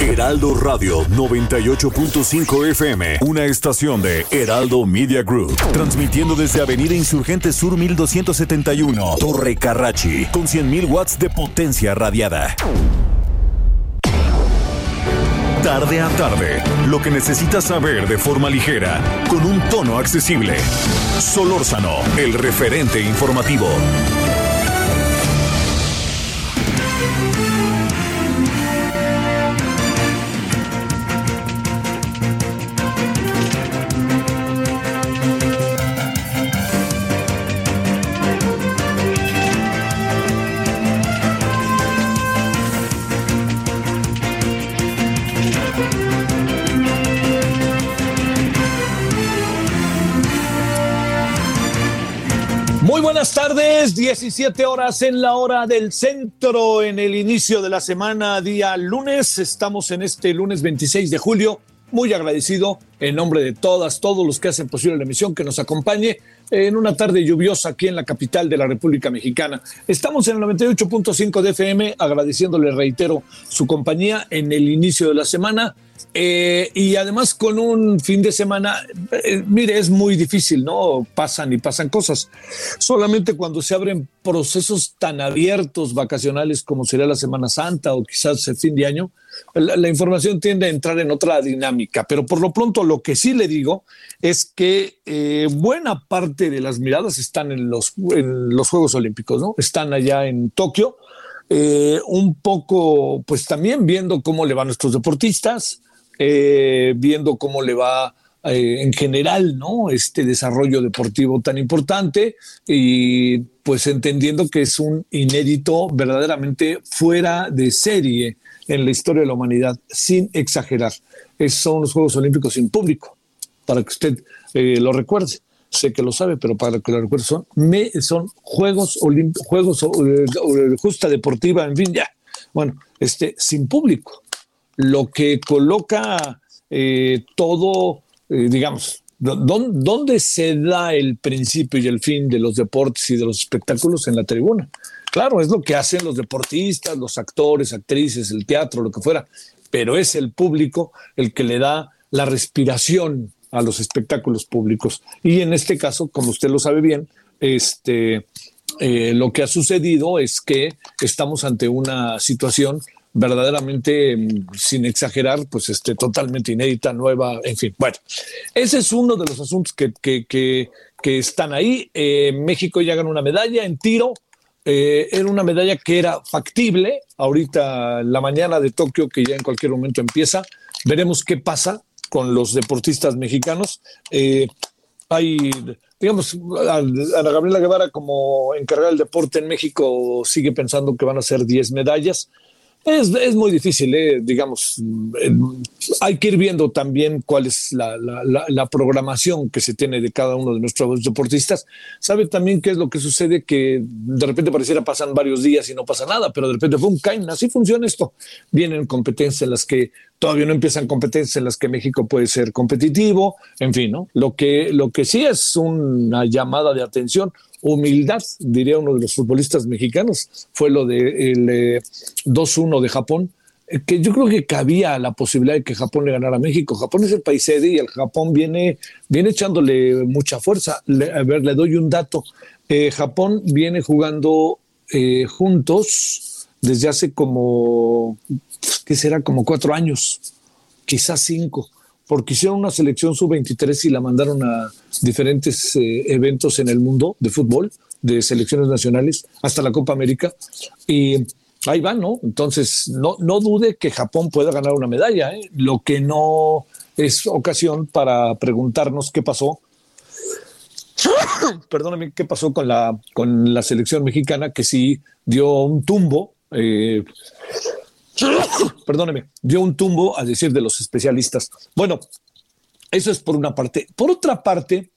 Heraldo Radio 98.5 FM, una estación de Heraldo Media Group, transmitiendo desde Avenida Insurgente Sur 1271, Torre Carrachi, con 100.000 watts de potencia radiada. Tarde a tarde, lo que necesitas saber de forma ligera, con un tono accesible. Solórzano, el referente informativo. Muy buenas tardes, 17 horas en la hora del centro, en el inicio de la semana, día lunes. Estamos en este lunes 26 de julio. Muy agradecido en nombre de todas, todos los que hacen posible la emisión, que nos acompañe en una tarde lluviosa aquí en la capital de la República Mexicana. Estamos en el 98.5 de FM, agradeciéndole, reitero, su compañía en el inicio de la semana. Eh, y además con un fin de semana, eh, mire, es muy difícil, ¿no? Pasan y pasan cosas. Solamente cuando se abren procesos tan abiertos vacacionales como sería la Semana Santa o quizás el fin de año, la, la información tiende a entrar en otra dinámica. Pero por lo pronto lo que sí le digo es que eh, buena parte de las miradas están en los, Juegos Olímpicos, ¿no? Están allá en Tokio. Eh, un poco, pues también viendo cómo le van nuestros deportistas, eh, viendo cómo le va en general, ¿no? Este desarrollo deportivo tan importante y pues entendiendo que es un inédito verdaderamente fuera de serie en la historia de la humanidad, sin exagerar. Son los Juegos Olímpicos sin público, para que usted eh, lo recuerde. Sé que lo sabe, pero para que lo recuerde, son, son Juegos Olímpicos, Juegos eh, Justa Deportiva, en fin, ya. Bueno, este, sin público lo que coloca eh, todo, eh, digamos, ¿dónde se da el principio y el fin de los deportes y de los espectáculos en la tribuna? Claro, es lo que hacen los deportistas, los actores, actrices, el teatro, lo que fuera, pero es el público el que le da la respiración a los espectáculos públicos. Y en este caso, como usted lo sabe bien, este, eh, lo que ha sucedido es que estamos ante una situación verdaderamente, mm, sin exagerar, pues este, totalmente inédita, nueva, en fin. Bueno, ese es uno de los asuntos que, que, que, que están ahí. Eh, México ya ganó una medalla en tiro. Eh, era una medalla que era factible. Ahorita, la mañana de Tokio, que ya en cualquier momento empieza, veremos qué pasa con los deportistas mexicanos. Eh, hay, digamos, Ana Gabriela Guevara como encargada del deporte en México sigue pensando que van a ser 10 medallas. Es, es, muy difícil, eh, digamos. Eh, hay que ir viendo también cuál es la, la, programación que se tiene de cada uno de nuestros deportistas. Sabe también qué es lo que sucede, que de repente pareciera pasan varios días y no pasa nada, pero de repente fue un caen. Así funciona esto. Vienen competencias en las que todavía no empiezan competencias en las que México puede ser competitivo, en fin, ¿no? Lo que, lo que sí es una llamada de atención humildad, diría uno de los futbolistas mexicanos, fue lo del de eh, 2-1 de Japón, eh, que yo creo que cabía la posibilidad de que Japón le ganara a México. Japón es el país sede y el Japón viene, viene echándole mucha fuerza. Le, a ver, le doy un dato. Eh, Japón viene jugando eh, juntos desde hace como, ¿qué será? Como cuatro años, quizás cinco porque hicieron una selección sub-23 y la mandaron a diferentes eh, eventos en el mundo de fútbol, de selecciones nacionales, hasta la Copa América. Y ahí van, ¿no? Entonces, no, no dude que Japón pueda ganar una medalla, ¿eh? lo que no es ocasión para preguntarnos qué pasó. Perdóname, qué pasó con la, con la selección mexicana que sí dio un tumbo. Eh, perdóneme, dio un tumbo a decir de los especialistas. Bueno, eso es por una parte. Por otra parte,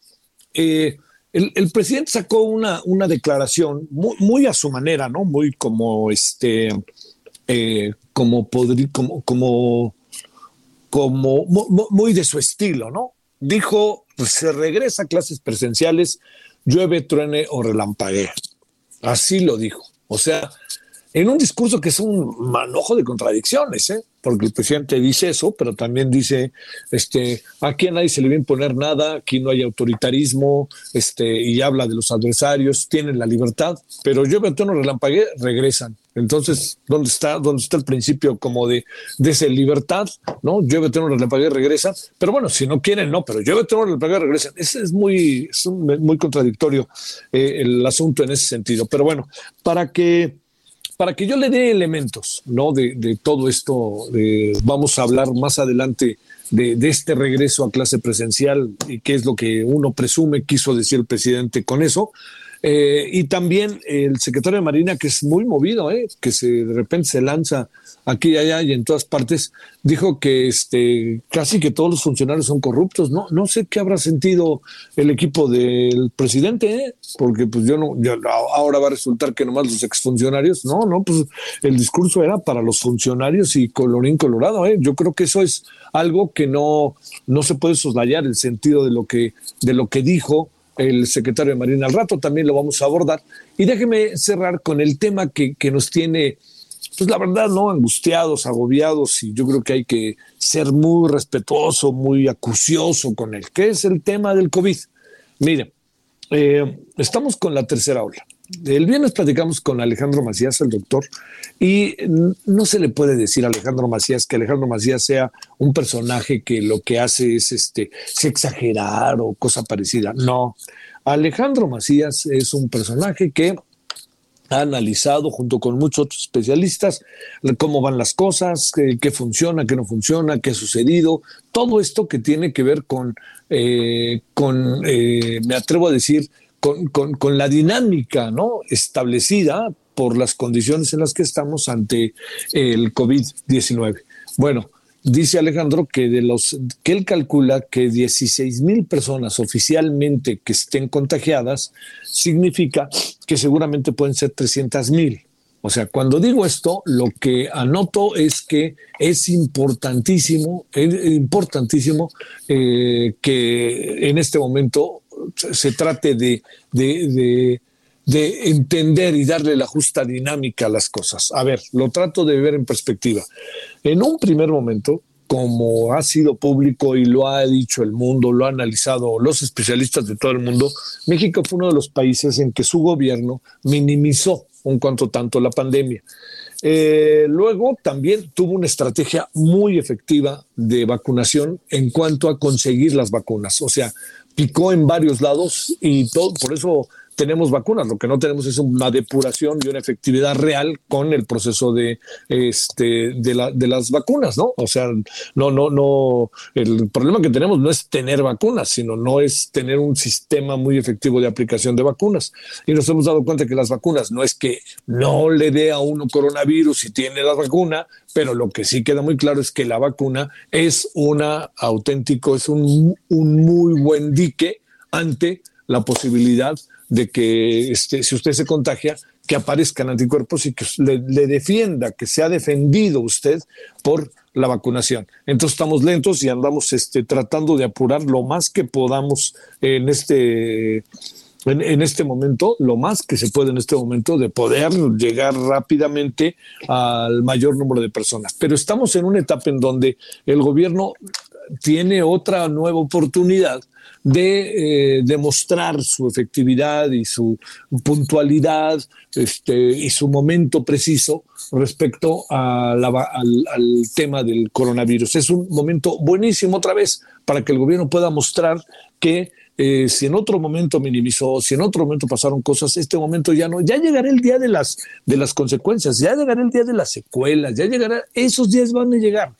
eh, el, presidente sacó una, una declaración muy, a su manera, ¿no? Muy como este, eh, como podría, como, como, como muy de su estilo, ¿no? Dijo, se regresa a clases presenciales, llueve, truene o relampaguea. Así lo dijo. O sea, en un discurso que es un manojo de contradicciones, ¿eh? porque el presidente dice eso, pero también dice, este, aquí a nadie se le va a imponer nada, aquí no hay autoritarismo, este, y habla de los adversarios, tienen la libertad, pero yo veo no relampagué, regresan. Entonces, ¿dónde está, dónde está el principio como de, de esa libertad? ¿No? Veo no relampagué, regresan. Pero bueno, si no quieren, no, pero veo no relampagué, regresan. Ese es muy, es muy contradictorio eh, el asunto en ese sentido. Pero bueno, para que para que yo le dé elementos ¿no? de, todo esto, vamos a hablar más adelante de, este regreso a clase presencial y qué es lo que uno presume quiso decir el presidente con eso. Eh, y también el secretario de Marina, que es muy movido, ¿eh? que se, de repente se lanza aquí y allá y en todas partes, dijo que este, casi que todos los funcionarios son corruptos. No, no sé qué habrá sentido el equipo del presidente, ¿eh? porque pues yo no, ahora va a resultar que nomás los exfuncionarios, no, no, pues el discurso era para los funcionarios y colorín colorado. ¿eh? Yo creo que eso es algo que no, no se puede soslayar el sentido de lo que, de lo que dijo el secretario de Marina al rato, también lo vamos a abordar. Y déjeme cerrar con el tema que, nos tiene, pues la verdad, ¿no? Angustiados, agobiados, y yo creo que hay que ser muy respetuoso, muy acucioso con él, que es el tema del COVID. Mire, eh, estamos con la tercera ola. El viernes platicamos con Alejandro Macías, el doctor, y no se le puede decir a Alejandro Macías que Alejandro Macías sea un personaje que lo que hace es este, exagerar o cosa parecida. No, Alejandro Macías es un personaje que ha analizado junto con muchos otros especialistas cómo van las cosas, qué, funciona, qué no funciona, qué ha sucedido, todo esto que tiene que ver con, eh, con eh, me atrevo a decir, con, la dinámica ¿no? establecida por las condiciones en las que estamos ante el COVID-19. Bueno, dice Alejandro que de los que él calcula que 16 mil personas oficialmente que estén contagiadas significa que seguramente pueden ser 300 mil. O sea, cuando digo esto, lo que anoto es que es importantísimo, es importantísimo eh, que en este momento se trate de, de, entender y darle la justa dinámica a las cosas. A ver, lo trato de ver en perspectiva. En un primer momento, como ha sido público y lo ha dicho el mundo, lo ha analizado los especialistas de todo el mundo, México fue uno de los países en que su gobierno minimizó un cuanto tanto la pandemia. Eh, luego también tuvo una estrategia muy efectiva de vacunación en cuanto a conseguir las vacunas. O sea, picó en varios lados y todo, por eso tenemos vacunas, lo que no tenemos es una depuración y una efectividad real con el proceso de este de, la, de las vacunas, ¿no? O sea, no no no el problema que tenemos no es tener vacunas, sino no es tener un sistema muy efectivo de aplicación de vacunas. Y nos hemos dado cuenta que las vacunas no es que no le dé a uno coronavirus si tiene la vacuna, pero lo que sí queda muy claro es que la vacuna es una auténtico, es un, un muy buen dique ante la posibilidad de que este, si usted se contagia, que aparezcan anticuerpos y que le, defienda, que se ha defendido usted por la vacunación. Entonces estamos lentos y andamos este, tratando de apurar lo más que podamos en este, en, este momento, lo más que se puede en este momento, de poder llegar rápidamente al mayor número de personas. Pero estamos en una etapa en donde el gobierno tiene otra nueva oportunidad de eh, demostrar su efectividad y su puntualidad este, y su momento preciso respecto al, tema del coronavirus. Es un momento buenísimo otra vez para que el gobierno pueda mostrar que eh, si en otro momento minimizó, si en otro momento pasaron cosas, este momento ya no, ya llegará el día de las, de las consecuencias, ya llegará el día de las secuelas, ya llegará, esos días van a llegar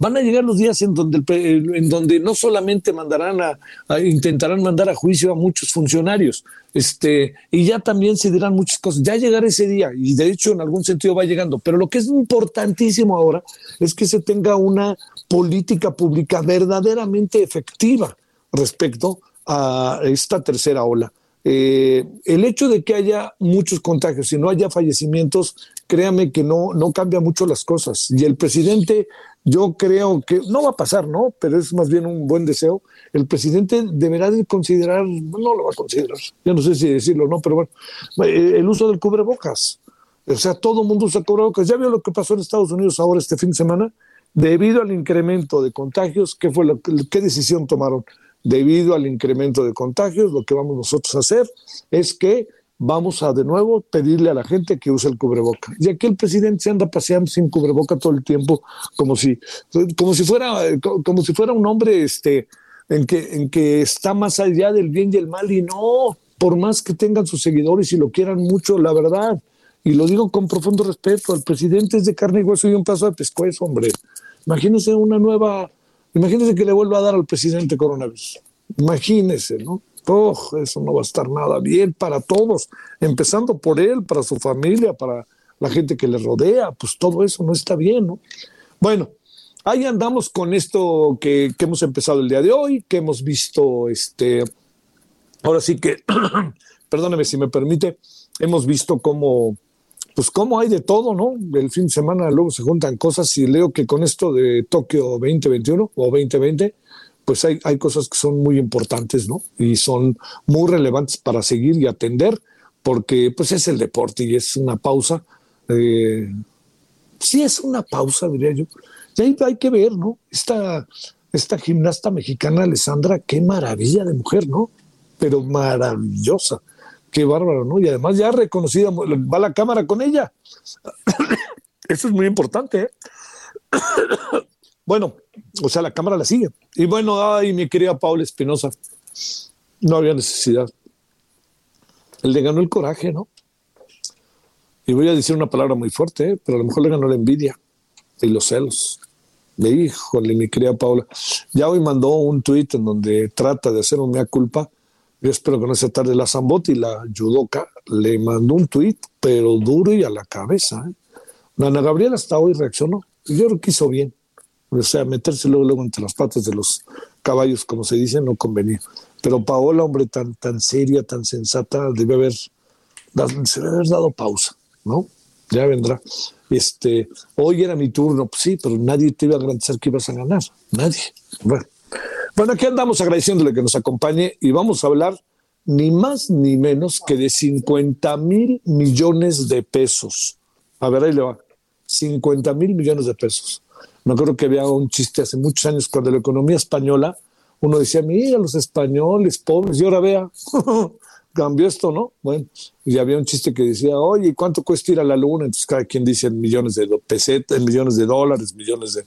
Van a llegar los días en donde, en donde no solamente mandarán a, intentarán mandar a juicio a muchos funcionarios, este, y ya también se dirán muchas cosas. Ya llegará ese día, y de hecho en algún sentido va llegando. Pero lo que es importantísimo ahora es que se tenga una política pública verdaderamente efectiva respecto a esta tercera ola. Eh, el hecho de que haya muchos contagios y no haya fallecimientos, créame que no, no cambia mucho las cosas. Y el presidente, yo creo que no va a pasar, ¿no? Pero es más bien un buen deseo. El presidente deberá de considerar, no lo va a considerar, yo no sé si decirlo no, pero bueno, eh, el uso del cubrebocas. O sea, todo el mundo usa cubrebocas. Ya vio lo que pasó en Estados Unidos ahora este fin de semana. Debido al incremento de contagios, ¿qué, fue lo, qué decisión tomaron? debido al incremento de contagios, lo que vamos nosotros a hacer es que vamos a de nuevo pedirle a la gente que use el cubreboca. Y aquí el presidente se anda paseando sin cubreboca todo el tiempo, como si, como si fuera, como si fuera un hombre este, en, que, en que está más allá del bien y el mal, y no, por más que tengan sus seguidores y lo quieran mucho, la verdad, y lo digo con profundo respeto, el presidente es de carne y hueso y un paso de pescuezo, hombre. Imagínense una nueva Imagínese que le vuelva a dar al presidente coronavirus. Imagínese, ¿no? Oh, eso no va a estar nada bien para todos, empezando por él, para su familia, para la gente que le rodea, pues todo eso no está bien, ¿no? Bueno, ahí andamos con esto que, que hemos empezado el día de hoy, que hemos visto, este, ahora sí que, perdóneme si me permite, hemos visto cómo pues como hay de todo, ¿no? El fin de semana luego se juntan cosas y leo que con esto de Tokio 2021 o 2020, pues hay, hay cosas que son muy importantes, ¿no? Y son muy relevantes para seguir y atender, porque pues es el deporte y es una pausa. Eh, sí es una pausa, diría yo. Y ahí hay que ver, ¿no? Esta, esta gimnasta mexicana, Alessandra, qué maravilla de mujer, ¿no? Pero maravillosa. Qué bárbaro, ¿no? Y además ya reconocida, va la cámara con ella. Eso es muy importante, ¿eh? Bueno, o sea, la cámara la sigue. Y bueno, ay, mi querida Paula Espinosa, no había necesidad. Él le ganó el coraje, ¿no? Y voy a decir una palabra muy fuerte, ¿eh? pero a lo mejor le ganó la envidia y los celos. Híjole, mi querida Paula. Ya hoy mandó un tuit en donde trata de hacer un mea culpa yo espero que no sea tarde. La Zambotti, la judoka, le mandó un tuit, pero duro y a la cabeza. ¿eh? Ana Gabriela hasta hoy reaccionó. Yo que hizo bien. O sea, meterse luego, luego entre las patas de los caballos, como se dice, no convenía. Pero Paola, hombre tan, tan seria, tan sensata, debe haber, debe haber dado pausa, ¿no? Ya vendrá. Este, hoy era mi turno, pues sí, pero nadie te iba a garantizar que ibas a ganar. Nadie. Bueno. Bueno, aquí andamos agradeciéndole que nos acompañe y vamos a hablar ni más ni menos que de 50 mil millones de pesos. A ver, ahí le va. 50 mil millones de pesos. Me acuerdo que había un chiste hace muchos años cuando la economía española, uno decía, mira, los españoles pobres, y ahora vea, cambió esto, ¿no? Bueno, y había un chiste que decía, oye, ¿cuánto cuesta ir a la luna? Entonces cada quien dice millones de pesetas, millones de dólares, millones de,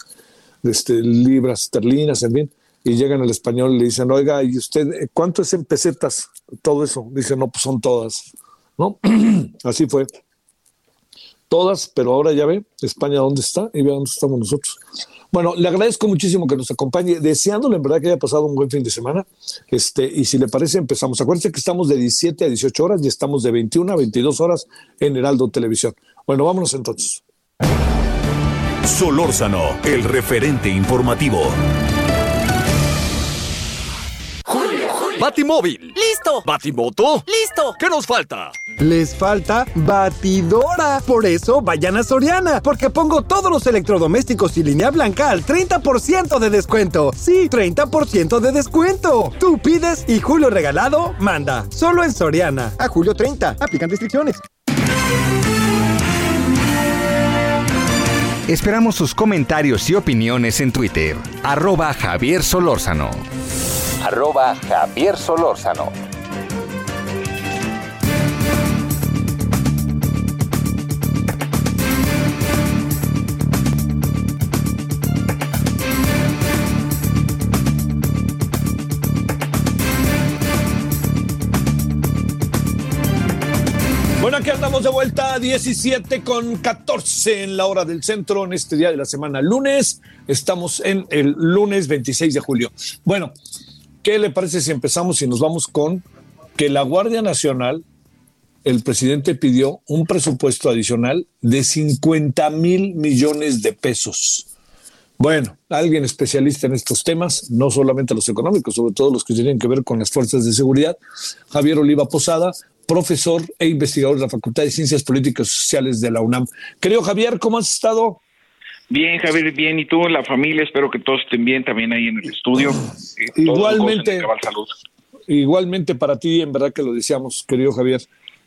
este, libras esterlinas, en fin y llegan al español y le dicen, oiga, ¿y usted eh, cuánto es en pesetas? Todo eso. Dice, no, pues son todas. ¿No? Así fue. Todas, pero ahora ya ve España dónde está y ve dónde estamos nosotros. Bueno, le agradezco muchísimo que nos acompañe, deseándole en verdad que haya pasado un buen fin de semana. Este, y si le parece, empezamos. Acuérdense que estamos de 17 a 18 horas y estamos de 21 a 22 horas en Heraldo Televisión. Bueno, vámonos entonces. Solórzano, el referente informativo. Batimóvil. ¡Listo! Batimoto. ¡Listo! ¿Qué nos falta? Les falta batidora. Por eso vayan a Soriana, porque pongo todos los electrodomésticos y línea blanca al 30% de descuento. Sí, 30% de descuento. Tú pides y Julio Regalado manda. Solo en Soriana. A julio 30. Aplican restricciones. Esperamos sus comentarios y opiniones en Twitter. Arroba Javier Solórzano arroba Javier Solórzano. Bueno, aquí andamos de vuelta a 17 con 14 en la hora del centro en este día de la semana, lunes. Estamos en el lunes 26 de julio. Bueno, ¿qué le parece si empezamos y nos vamos con que la Guardia Nacional, el presidente pidió un presupuesto adicional de 50 mil millones de pesos? Bueno, alguien especialista en estos temas, no solamente los económicos, sobre todo los que tienen que ver con las fuerzas de seguridad, Javier Oliva Posada, profesor e investigador de la Facultad de Ciencias Políticas y Sociales de la UNAM. Querido Javier, ¿cómo has estado? Bien, Javier, bien. ¿Y tú, la familia? Espero que todos estén bien también ahí en el estudio. igualmente, igualmente para ti, en verdad que lo decíamos, querido Javier.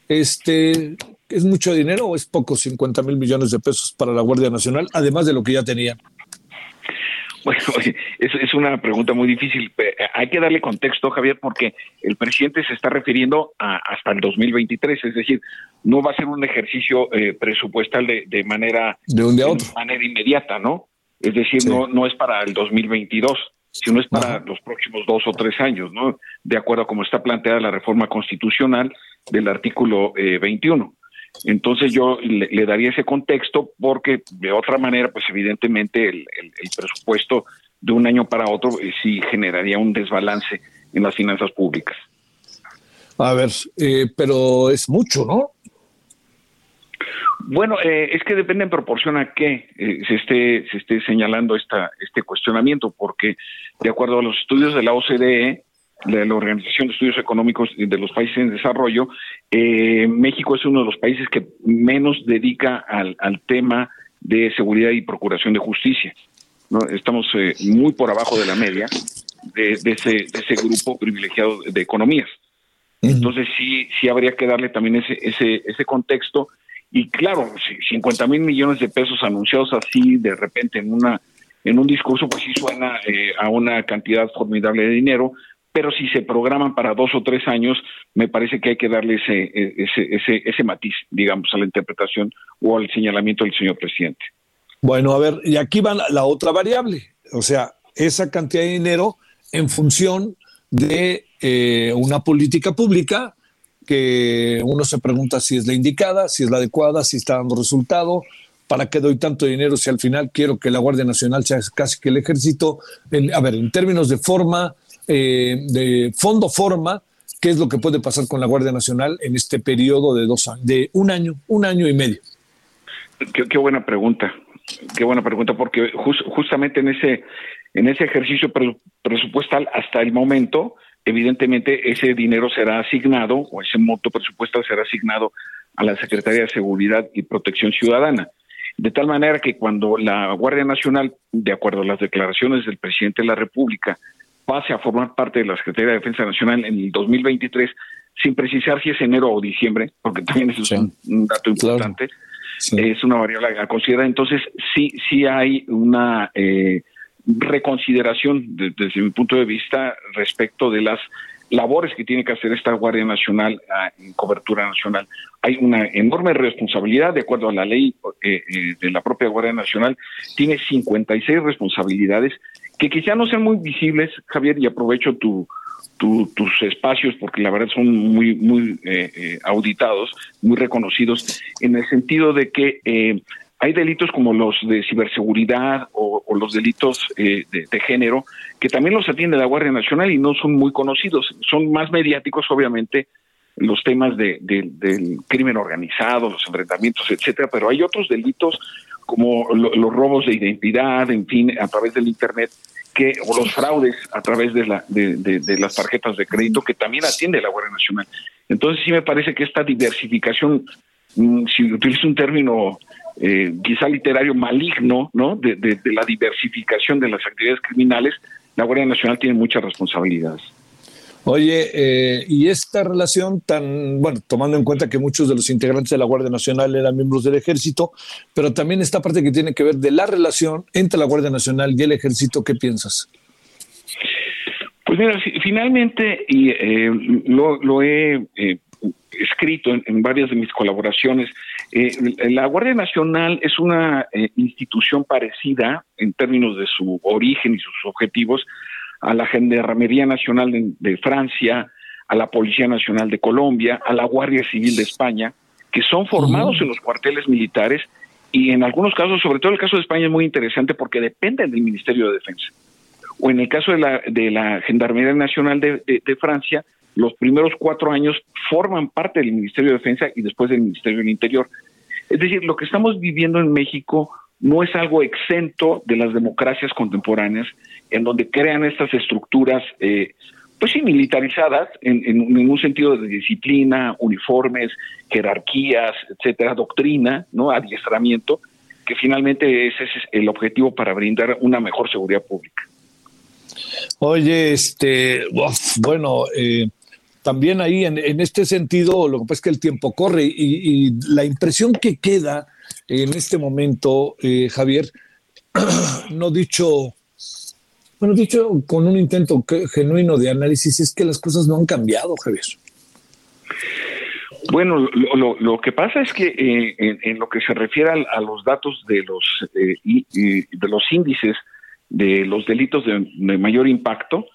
Este, ¿Es mucho dinero o es poco 50 mil millones de pesos para la Guardia Nacional, además de lo que ya tenía? Bueno, es, es una pregunta muy difícil. Hay que darle contexto, Javier, porque el presidente se está refiriendo a, hasta el 2023, es decir, no va a ser un ejercicio eh, presupuestal de, de, manera de un día otro. manera inmediata, ¿no? Es decir, no no es para el 2022, sino es para los próximos dos o tres años, ¿no? De acuerdo a cómo está planteada la reforma constitucional del artículo eh, 21. Entonces yo le, daría ese contexto porque de otra manera, pues evidentemente el, presupuesto de un año para otro eh, sí generaría un desbalance en las finanzas públicas. A ver, eh, pero es mucho, ¿no? Bueno, eh, es que depende en proporción a qué se esté se esté señalando esta este cuestionamiento, porque de acuerdo a los estudios de la OCDE, de la Organización de Estudios Económicos de los Países en Desarrollo, eh, México es uno de los países que menos dedica al, tema de seguridad y procuración de justicia. ¿no? Estamos eh, muy por abajo de la media de, ese, ese grupo privilegiado de economías. Entonces sí, sí habría que darle también ese, ese, ese contexto. Y claro, 50 mil millones de pesos anunciados así de repente en una en un discurso, pues sí suena eh, a una cantidad formidable de dinero, pero si se programan para dos o tres años, me parece que hay que darle ese, ese, ese, ese matiz, digamos, a la interpretación o al señalamiento del señor presidente. Bueno, a ver, y aquí va la, otra variable, o sea, esa cantidad de dinero en función de eh, una política pública que uno se pregunta si es la indicada, si es la adecuada, si está dando resultado, ¿para qué doy tanto dinero si al final quiero que la Guardia Nacional sea casi que el ejército? a ver, en términos de forma, eh, de fondo forma qué es lo que puede pasar con la Guardia Nacional en este periodo de dos de un año, un año y medio. Qué, buena pregunta, qué buena pregunta, porque justamente en ese en ese ejercicio presupuestal hasta el momento, evidentemente ese dinero será asignado o ese monto presupuestal será asignado a la Secretaría de Seguridad y Protección Ciudadana. De tal manera que cuando la Guardia Nacional, de acuerdo a las declaraciones del presidente de la República, pase a formar parte de la Secretaría de Defensa Nacional en el 2023, sin precisar si es enero o diciembre, porque también eso es un, dato importante, es una variable a considerar. Entonces, sí, sí hay una eh, reconsideración desde mi punto de vista respecto de las labores que tiene que hacer esta Guardia Nacional ah, en cobertura nacional. Hay una enorme responsabilidad, de acuerdo a la ley eh, eh, de la propia Guardia Nacional, tiene 56 responsabilidades que quizá no sean muy visibles, Javier, y aprovecho tu, tus espacios porque la verdad son muy, muy eh, auditados, muy reconocidos, en el sentido de que hay delitos como los de ciberseguridad o, los delitos eh, de, género que también los atiende la Guardia Nacional y no son muy conocidos. Son más mediáticos, obviamente, los temas de, del crimen organizado, los enfrentamientos, etcétera, pero hay otros delitos como los robos de identidad, en fin, a través del Internet, que, o los fraudes a través de, la, de, las tarjetas de crédito que también atiende la Guardia Nacional. Entonces sí me parece que esta diversificación, mm, si utilizo un término eh, quizá literario maligno, ¿no? De, la diversificación de las actividades criminales, la Guardia Nacional tiene muchas responsabilidades. Oye, eh, y esta relación tan, bueno, tomando en cuenta que muchos de los integrantes de la Guardia Nacional eran miembros del ejército, pero también esta parte que tiene que ver de la relación entre la Guardia Nacional y el ejército, ¿qué piensas? Pues mira, finalmente, y eh, lo, he escrito en, varias de mis colaboraciones, eh, la Guardia Nacional es una eh, institución parecida en términos de su origen y sus objetivos a la Gendarmería Nacional de, Francia, a la Policía Nacional de Colombia, a la Guardia Civil de España, que son formados en los cuarteles militares y en algunos casos, sobre todo el caso de España es muy interesante porque dependen del Ministerio de Defensa. O en el caso de la, de la Gendarmería Nacional de, de Francia, los primeros cuatro años forman parte del Ministerio de Defensa y después del Ministerio del Interior. Es decir, lo que estamos viviendo en México no es algo exento de las democracias contemporáneas, en donde crean estas estructuras, eh, pues sí, militarizadas, en, en, un sentido de disciplina, uniformes, jerarquías, etcétera, doctrina, no, adiestramiento, que finalmente ese es el objetivo para brindar una mejor seguridad pública. Oye, este, bueno, eh, también ahí en, este sentido, lo que pasa es que el tiempo corre y, la impresión que queda en este momento, eh, Javier, no dicho, bueno, dicho con un intento genuino de análisis, es que las cosas no han cambiado, Javier. Bueno, lo, que pasa es que eh, en, lo que se refiere a, los datos de los, eh, de los índices de los delitos de mayor impacto,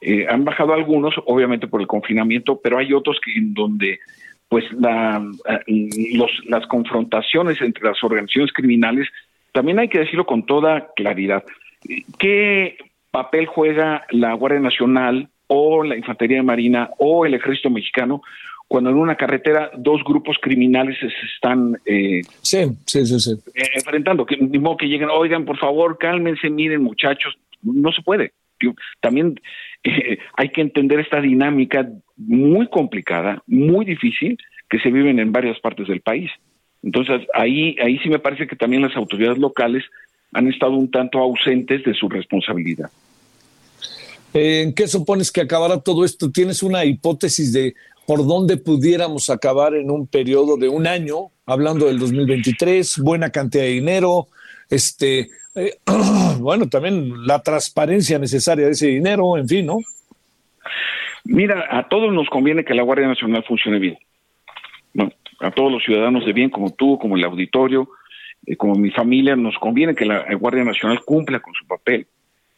eh, han bajado algunos, obviamente por el confinamiento, pero hay otros que en donde pues la, eh, los, las confrontaciones entre las organizaciones criminales, también hay que decirlo con toda claridad. ¿Qué papel juega la Guardia Nacional o la Infantería de Marina o el Ejército Mexicano cuando en una carretera dos grupos criminales se están eh, sí, sí, sí, enfrentando? Que, ni modo que lleguen, oigan, por favor, cálmense, miren muchachos, no se puede. También eh, hay que entender esta dinámica muy complicada, muy difícil, que se viven en varias partes del país. Entonces, ahí, ahí sí me parece que también las autoridades locales han estado un tanto ausentes de su responsabilidad. ¿En qué supones que acabará todo esto? ¿Tienes una hipótesis de por dónde pudiéramos acabar en un periodo de un año, hablando del 2023, buena cantidad de dinero, este, eh, bueno, también la transparencia necesaria de ese dinero, en fin, ¿no? Mira, a todos nos conviene que la Guardia Nacional funcione bien. a todos los ciudadanos de bien, como tú, como el auditorio, eh, como mi familia, nos conviene que la Guardia Nacional cumpla con su papel,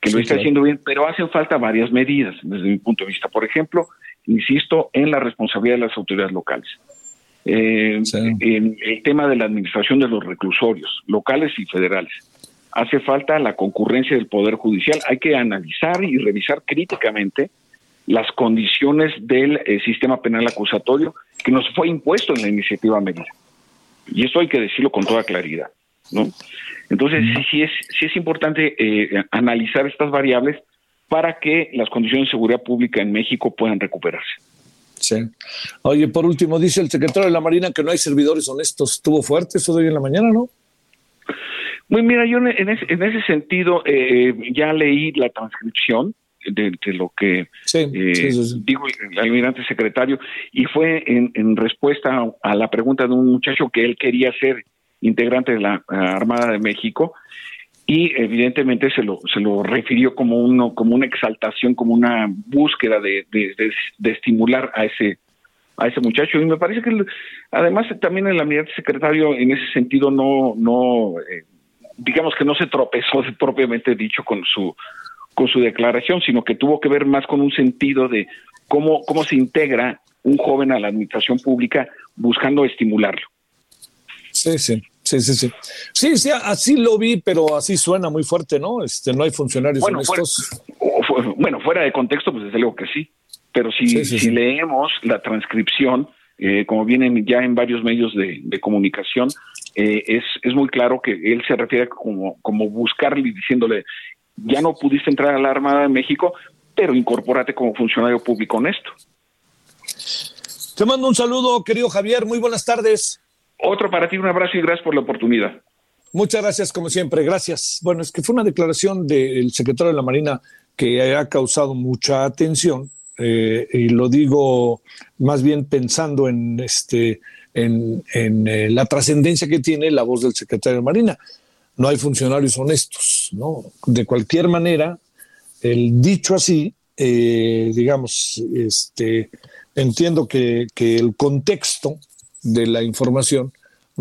que lo esté haciendo bien, pero hacen falta varias medidas desde mi punto de vista. Por ejemplo, insisto en la responsabilidad de las autoridades locales. Eh, en el tema de la administración de los reclusorios, locales y federales hace falta la concurrencia del Poder Judicial. Hay que analizar y revisar críticamente las condiciones del eh, sistema penal acusatorio que nos fue impuesto en la iniciativa medida. Y esto hay que decirlo con toda claridad. ¿no? Entonces, sí, sí, es, sí es importante eh, analizar estas variables para que las condiciones de seguridad pública en México puedan recuperarse. Sí. Oye, por último, dice el secretario de la Marina que no hay servidores honestos. ¿Estuvo fuerte eso de hoy en la mañana, no? Muy mira, yo en ese, en ese sentido eh, ya leí la transcripción de, lo que eh, dijo el, almirante secretario y fue en, respuesta a, la pregunta de un muchacho que él quería ser integrante de la Armada de México y evidentemente se lo se lo refirió como uno como una exaltación como una búsqueda de, de, estimular a ese a ese muchacho. Y me parece que además también el almirante secretario en ese sentido no no eh, digamos que no se tropezó propiamente dicho con su con su declaración, sino que tuvo que ver más con un sentido de cómo cómo se integra un joven a la administración pública buscando estimularlo. Sí, sí. Sí, sí, sí. Sí, sí, así lo vi, pero así suena muy fuerte, ¿no? Este, no hay funcionarios bueno, honestos. Fuera, bueno, fuera de contexto, pues desde luego que sí. Pero si, si leemos la transcripción, eh, como vienen ya en varios medios de, de comunicación, eh, es, es muy claro que él se refiere como, como buscarle y diciéndole, ya no pudiste entrar a la Armada de México, pero incorpórate como funcionario público honesto. Te mando un saludo, querido Javier, muy buenas tardes. Otro para ti, un abrazo y gracias por la oportunidad. Muchas gracias, como siempre, gracias. Bueno, es que fue una declaración del secretario de la Marina que ha causado mucha atención, eh, y lo digo más bien pensando en este en, eh, la trascendencia que tiene la voz del secretario de Marina. No hay funcionarios honestos, ¿no? De cualquier manera, el dicho así, eh, digamos, este, entiendo que, el contexto de la información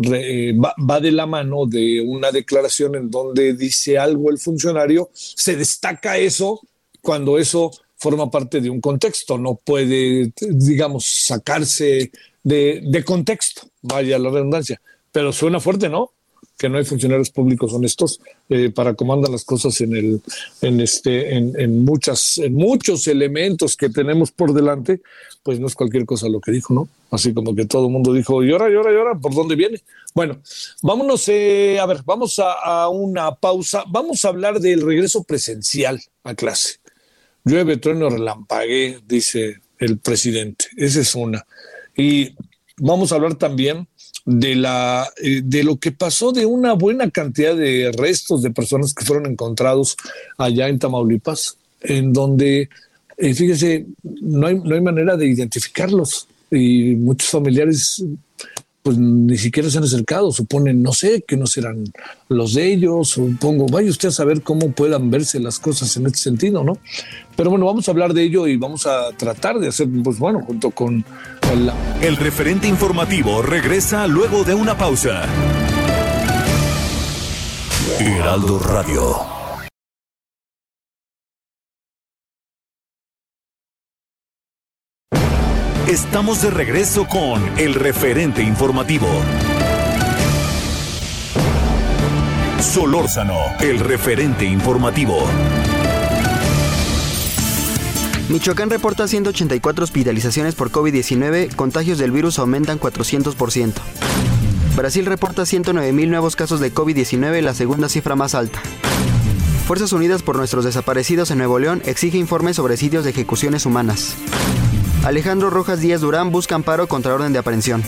eh, va, va, de la mano de una declaración en donde dice algo el funcionario, se destaca eso cuando eso forma parte de un contexto, no puede, digamos, sacarse de, contexto, vaya la redundancia. Pero suena fuerte, ¿no? que no hay funcionarios públicos honestos eh, para comandar las cosas en el en este en, en, muchas en muchos elementos que tenemos por delante pues no es cualquier cosa lo que dijo no así como que todo el mundo dijo llora llora llora por dónde viene bueno vámonos eh, a ver vamos a, a, una pausa. Vamos a hablar del regreso presencial a clase. Llueve trueno relampague dice el presidente. Esa es una y vamos a hablar también de, la, eh, de lo que pasó de una buena cantidad de restos de personas que fueron encontrados allá en Tamaulipas, en donde, eh, fíjese, no hay, no hay manera de identificarlos y muchos familiares pues ni siquiera se han acercado, suponen, no sé, que no serán los de ellos, supongo, vaya usted a saber cómo puedan verse las cosas en este sentido, ¿no? Pero bueno, vamos a hablar de ello y vamos a tratar de hacer, pues bueno, junto con... El, referente informativo regresa luego de una pausa. Heraldo Radio. Estamos de regreso con el referente informativo. Solórzano, el referente informativo. Michoacán reporta 184 hospitalizaciones por COVID-19, contagios del virus aumentan 400%. Brasil reporta 109.000 nuevos casos de COVID-19, la segunda cifra más alta. Fuerzas Unidas por nuestros desaparecidos en Nuevo León exige informes sobre sitios de ejecuciones humanas. Alejandro Rojas Díaz Durán busca amparo contra orden de aprehensión.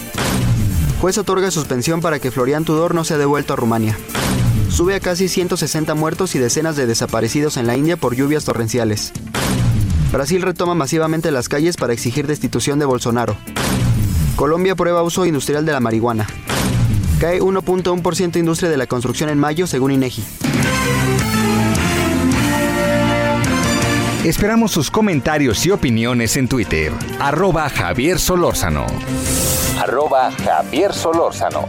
Juez otorga suspensión para que Florian Tudor no sea devuelto a Rumania. Sube a casi 160 muertos y decenas de desaparecidos en la India por lluvias torrenciales. Brasil retoma masivamente las calles para exigir destitución de Bolsonaro. Colombia prueba uso industrial de la marihuana. Cae 1.1% industria de la construcción en mayo, según INEGI. Esperamos sus comentarios y opiniones en Twitter. Arroba Javier Solórzano. Arroba Javier Solórzano.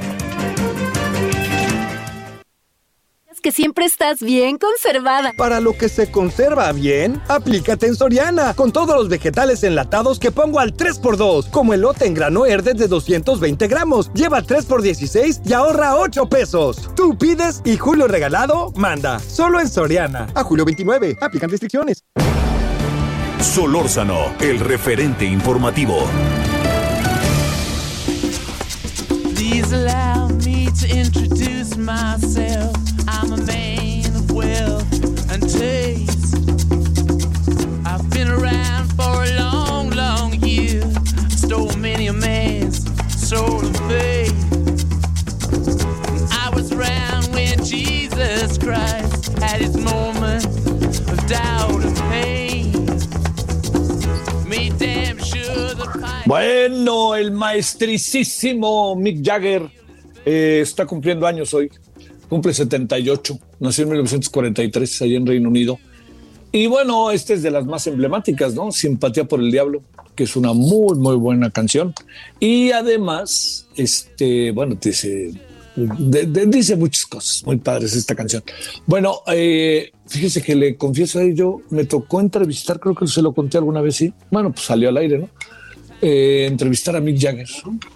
Que siempre estás bien conservada. Para lo que se conserva bien, aplícate en Soriana, con todos los vegetales enlatados que pongo al 3x2, como elote en grano verde de 220 gramos. Lleva 3x16 y ahorra 8 pesos. Tú pides y Julio Regalado manda. Solo en Soriana. A julio 29. Aplican restricciones. Solórzano, el referente informativo. Please allow me to introduce myself. Bueno, el maestricísimo Mick Jagger eh, está cumpliendo años hoy. Cumple 78. Nació en 1943 allá en Reino Unido. Y bueno, esta es de las más emblemáticas, ¿no? Simpatía por el Diablo, que es una muy, muy buena canción. Y además, este, bueno, dice, dice muchas cosas muy padres esta canción. Bueno, eh, fíjese que le confieso a ello, me tocó entrevistar, creo que se lo conté alguna vez, sí. Bueno, pues salió al aire, ¿no? Eh, entrevistar a Mick Jagger.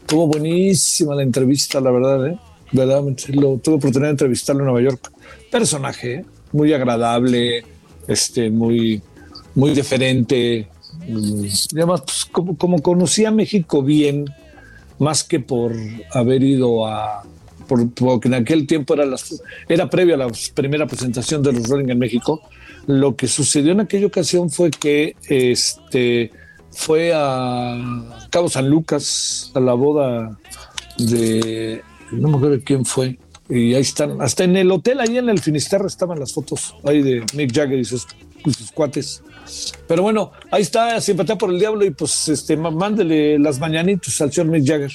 Tuvo buenísima la entrevista, la verdad, ¿eh? Verdaderamente, lo, tuve oportunidad de entrevistarlo en Nueva York. Personaje, ¿eh? muy agradable, este, muy, muy diferente. Mm, además, pues, como, como conocía México bien, más que por haber ido a, porque en aquel tiempo era, las, era previo a la primera presentación de los Rolling en México. Lo que sucedió en aquella ocasión fue que este, fue a Cabo San Lucas, a la boda de, no me acuerdo quién fue, y ahí están, hasta en el hotel, ahí en el Finisterre estaban las fotos ahí de Mick Jagger y sus, cuates. Pero bueno, ahí está, simpatía por el diablo y pues este, mándele las mañanitas al señor Mick Jagger.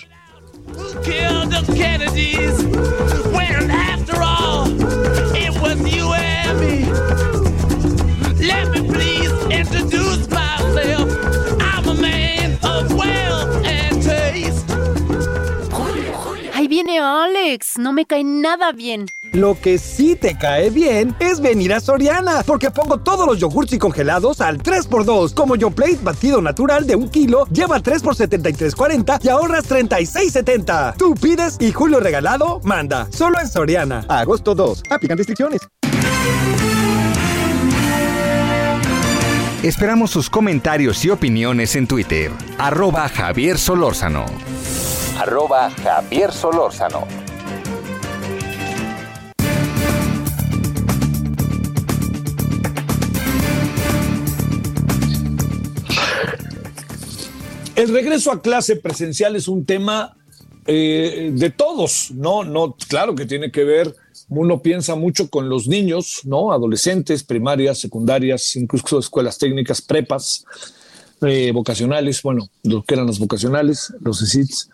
Alex, no me cae nada bien. Lo que sí te cae bien es venir a Soriana, porque pongo todos los yogurts y congelados al 3x2. Como YoPlate batido natural de un kilo, lleva 3 por 73.40 y ahorras 36.70. Tú pides y Julio Regalado manda. Solo en Soriana. agosto 2. Aplican restricciones. Esperamos sus comentarios y opiniones en Twitter. Arroba Javier Solórzano. Arroba Javier Solórzano. El regreso a clase presencial es un tema eh, de todos, ¿no? No, claro que tiene que ver, uno piensa mucho con los niños, ¿no? Adolescentes, primarias, secundarias, incluso escuelas técnicas, prepas, eh, vocacionales, bueno, lo que eran las vocacionales, los ESITs,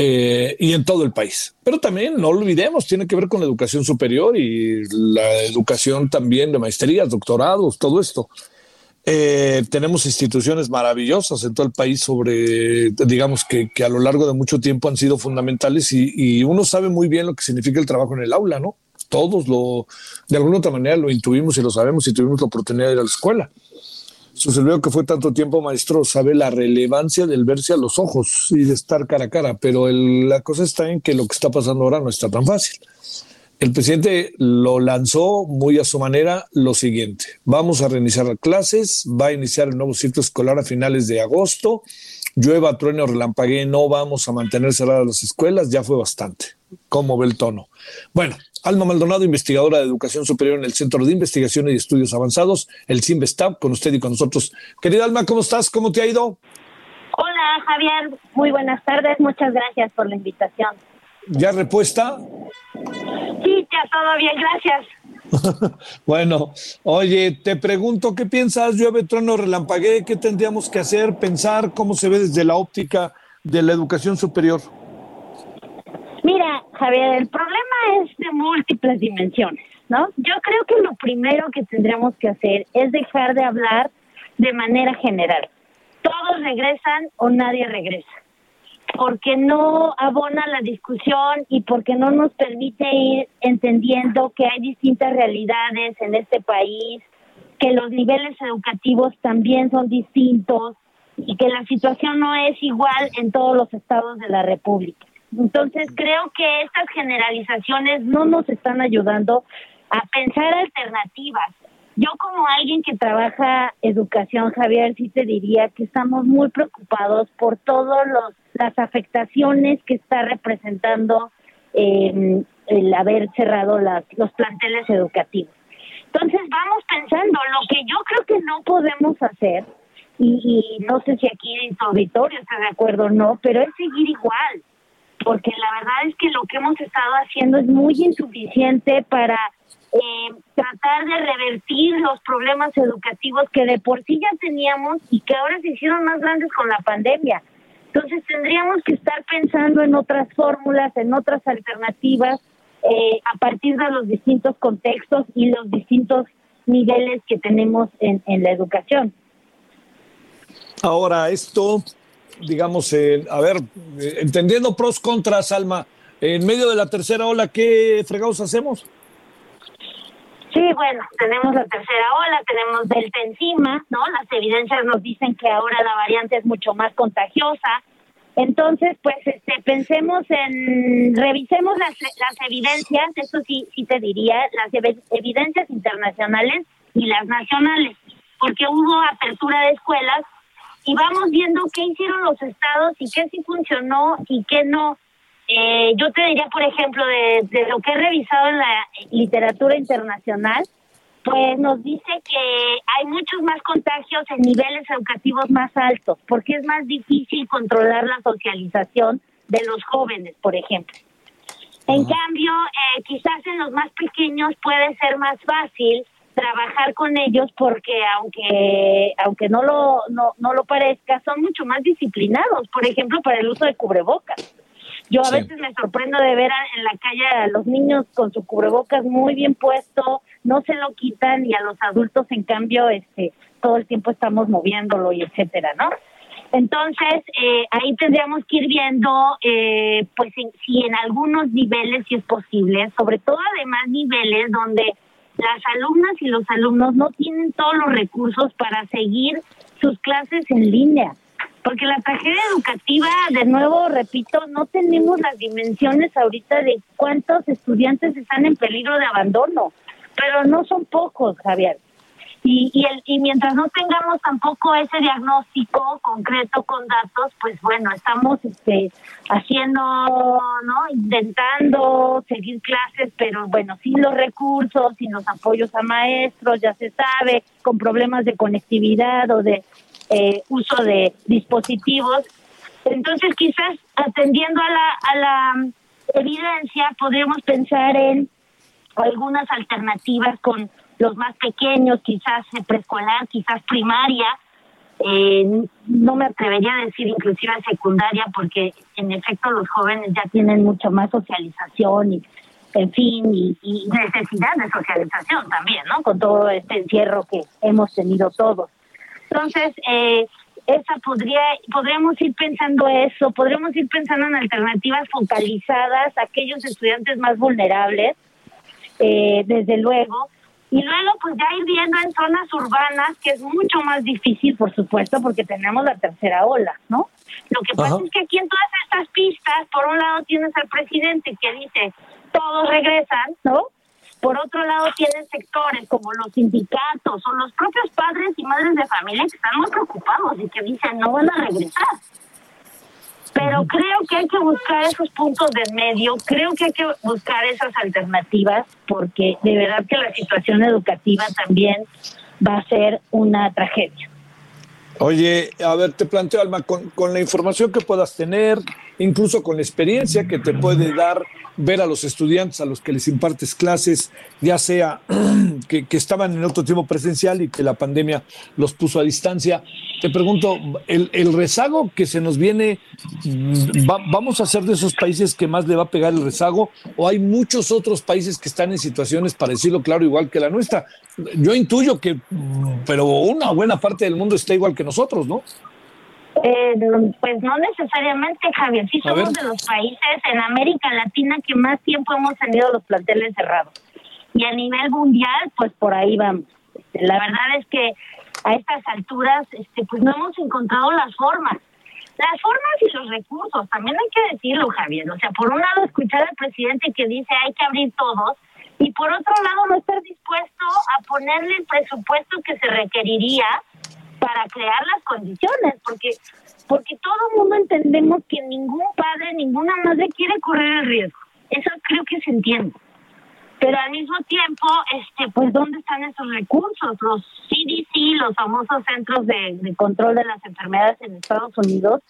eh, y en todo el país. Pero también, no olvidemos, tiene que ver con la educación superior y la educación también de maestrías, doctorados, todo esto. Eh, tenemos instituciones maravillosas en todo el país sobre, digamos, que, que a lo largo de mucho tiempo han sido fundamentales y, y, uno sabe muy bien lo que significa el trabajo en el aula, ¿no? Todos lo, de alguna otra manera lo intuimos y lo sabemos y tuvimos la oportunidad de ir a la escuela. Su servidor que fue tanto tiempo maestro sabe la relevancia del verse a los ojos y de estar cara a cara, pero la cosa está en que lo que está pasando ahora no está tan fácil. El presidente lo lanzó muy a su manera lo siguiente. Vamos a reiniciar clases, va a iniciar el nuevo ciclo escolar a finales de agosto. Llueva, trueno, relampaguee, no vamos a mantener cerradas las escuelas, ya fue bastante. ¿Cómo ve el tono? Bueno, Alma Maldonado, investigadora de educación superior en el Centro de Investigación y Estudios Avanzados, el CIMBESTAB, con usted y con nosotros. Querida Alma, ¿cómo estás? ¿Cómo te ha ido? Hola, Javier. Muy buenas tardes. Muchas gracias por la invitación. ¿Ya repuesta? Sí, ya todo bien, gracias. bueno, oye, te pregunto, ¿qué piensas? Llueve, trueno, relampaguee, ¿qué tendríamos que hacer, pensar, cómo se ve desde la óptica de la educación superior? Mira, Javier, el problema es de múltiples dimensiones, ¿no? Yo creo que lo primero que tendríamos que hacer es dejar de hablar de manera general. Todos regresan o nadie regresa porque no abona la discusión y porque no nos permite ir entendiendo que hay distintas realidades en este país, que los niveles educativos también son distintos y que la situación no es igual en todos los estados de la República. Entonces creo que estas generalizaciones no nos están ayudando a pensar alternativas. Yo como alguien que trabaja educación, Javier, sí te diría que estamos muy preocupados por todos los las afectaciones que está representando eh, el haber cerrado las, los planteles educativos. Entonces vamos pensando, lo que yo creo que no podemos hacer, y, y no sé si aquí en tu auditorio está de acuerdo o no, pero es seguir igual, porque la verdad es que lo que hemos estado haciendo es muy insuficiente para eh, tratar de revertir los problemas educativos que de por sí ya teníamos y que ahora se hicieron más grandes con la pandemia. Entonces tendríamos que estar pensando en otras fórmulas, en otras alternativas, eh, a partir de los distintos contextos y los distintos niveles que tenemos en, en la educación. Ahora, esto, digamos, eh, a ver, eh, entendiendo pros, contras, Alma, en medio de la tercera ola, ¿qué fregados hacemos? Sí, bueno, tenemos la tercera ola, tenemos Delta encima, ¿no? Las evidencias nos dicen que ahora la variante es mucho más contagiosa. Entonces, pues, este, pensemos en, revisemos las, las evidencias, eso sí, sí te diría, las evidencias internacionales y las nacionales, porque hubo apertura de escuelas y vamos viendo qué hicieron los estados y qué sí funcionó y qué no. Eh, yo te diría, por ejemplo, de, de, lo que he revisado en la literatura internacional, pues nos dice que hay muchos más contagios en niveles educativos más altos, porque es más difícil controlar la socialización de los jóvenes, por ejemplo. En cambio, eh, quizás en los más pequeños puede ser más fácil trabajar con ellos porque aunque aunque no lo no, no lo parezca son mucho más disciplinados por ejemplo para el uso de cubrebocas yo a sí. veces me sorprendo de ver en la calle a los niños con su cubrebocas muy bien puesto, no se lo quitan y a los adultos en cambio este todo el tiempo estamos moviéndolo y etcétera, ¿no? Entonces, eh, ahí tendríamos que ir viendo, eh, pues, si en algunos niveles, si es posible, sobre todo además niveles donde las alumnas y los alumnos no tienen todos los recursos para seguir sus clases en línea. Porque la tragedia educativa, de nuevo, repito, no tenemos las dimensiones ahorita de cuántos estudiantes están en peligro de abandono, pero no son pocos, Javier. Y, y, el, y mientras no tengamos tampoco ese diagnóstico concreto con datos, pues bueno, estamos este, haciendo, ¿no? Intentando seguir clases, pero bueno, sin los recursos, sin los apoyos a maestros, ya se sabe, con problemas de conectividad o de eh, uso de dispositivos. Entonces, quizás atendiendo a la, a la evidencia, podríamos pensar en algunas alternativas con los más pequeños, quizás preescolar, quizás primaria. Eh, no me atrevería a decir inclusive secundaria porque en efecto los jóvenes ya tienen mucho más socialización y en fin y, necesidad de socialización también, ¿no? Con todo este encierro que hemos tenido todos. Entonces, eh, esa podría, podríamos ir pensando eso, podríamos ir pensando en alternativas focalizadas a aquellos estudiantes más vulnerables, eh, desde luego, y luego pues ya ir viendo en zonas urbanas, que es mucho más difícil, por supuesto, porque tenemos la tercera ola, ¿no? Lo que pasa es que aquí en todas estas pistas, por un lado tienes al presidente que dice, todos regresan, ¿no? Por otro lado, tienen sectores como los sindicatos o los propios padres y madres de familia que están muy preocupados y que dicen no van a regresar. Pero creo que hay que buscar esos puntos de medio, creo que hay que buscar esas alternativas, porque de verdad que la situación educativa también va a ser una tragedia. Oye, a ver, te planteo, Alma, con, con la información que puedas tener, incluso con la experiencia que te puede dar ver a los estudiantes a los que les impartes clases, ya sea que, que, estaban en otro tiempo presencial y que la pandemia los puso a distancia. Te pregunto, ¿el, el rezago que se nos viene, va, vamos a ser de esos países que más le va a pegar el rezago o hay muchos otros países que están en situaciones, para decirlo claro, igual que la nuestra? Yo intuyo que, pero una buena parte del mundo está igual que nosotros, ¿no? Eh, pues no necesariamente, Javier. Sí somos de los países en América Latina que más tiempo hemos tenido los planteles cerrados. Y a nivel mundial, pues por ahí vamos. Este, la verdad es que a estas alturas, este, pues no hemos encontrado las formas. Las formas y los recursos, también hay que decirlo, Javier. O sea, por un lado, escuchar al presidente que dice hay que abrir todos, y por otro lado, no estar dispuesto a ponerle el presupuesto que se requeriría para crear las condiciones, porque porque todo el mundo entendemos que ningún padre, ninguna madre quiere correr el riesgo. Eso creo que se entiende. Pero al mismo tiempo, este, pues, ¿dónde están esos recursos? Los CDC, los famosos Centros de, de Control de las Enfermedades en Estados Unidos,